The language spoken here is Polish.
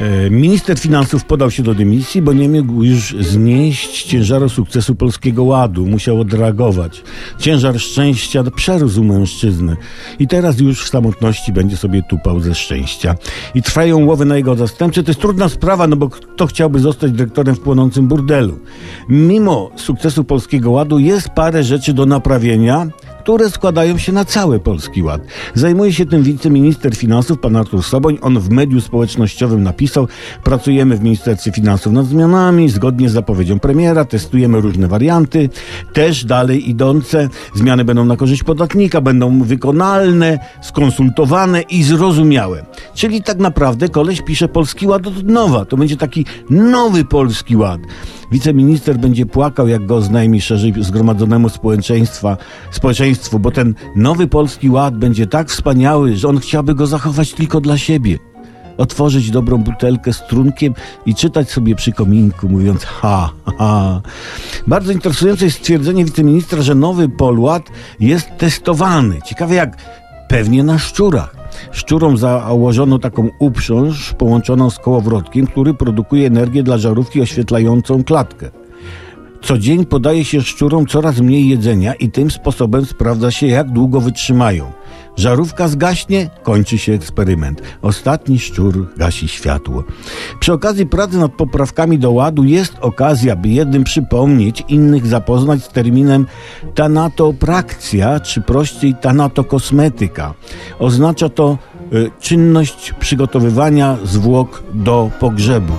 E, Minister finansów podał się do dymisji, bo nie mógł już znieść ciężaru sukcesu Polskiego Ładu. Musiał odreagować. Ciężar szczęścia przerósł mężczyznę. I teraz już w samotności będzie sobie tupał ze szczęścia. I trwają łowy na jego zastępcę. To jest trudna sprawa, no bo kto chciałby zostać dyrektorem w płonącym burdelu? Mimo sukcesu Polskiego Ładu jest parę rzeczy do naprawienia które składają się na cały Polski Ład. Zajmuje się tym wiceminister finansów, pan Artur Soboń. On w mediu społecznościowym napisał, pracujemy w Ministerstwie Finansów nad zmianami, zgodnie z zapowiedzią premiera, testujemy różne warianty, też dalej idące. Zmiany będą na korzyść podatnika, będą wykonalne, skonsultowane i zrozumiałe. Czyli tak naprawdę koleś pisze Polski Ład od nowa. To będzie taki nowy Polski Ład. Wiceminister będzie płakał, jak go oznajmi szerzej zgromadzonemu społeczeństwa, społeczeństwu, bo ten nowy Polski Ład będzie tak wspaniały, że on chciałby go zachować tylko dla siebie otworzyć dobrą butelkę z trunkiem i czytać sobie przy kominku, mówiąc ha, ha. Bardzo interesujące jest stwierdzenie wiceministra, że nowy Polład jest testowany. Ciekawe jak pewnie na szczurach. Szczurom założono taką uprząż połączoną z kołowrotkiem, który produkuje energię dla żarówki oświetlającą klatkę. Co dzień podaje się szczurom coraz mniej jedzenia i tym sposobem sprawdza się, jak długo wytrzymają. Żarówka zgaśnie, kończy się eksperyment. Ostatni szczur gasi światło. Przy okazji pracy nad poprawkami do ładu jest okazja, by jednym przypomnieć, innych zapoznać z terminem tanatoprakcja, czy prościej tanatokosmetyka. Oznacza to y, czynność przygotowywania zwłok do pogrzebu.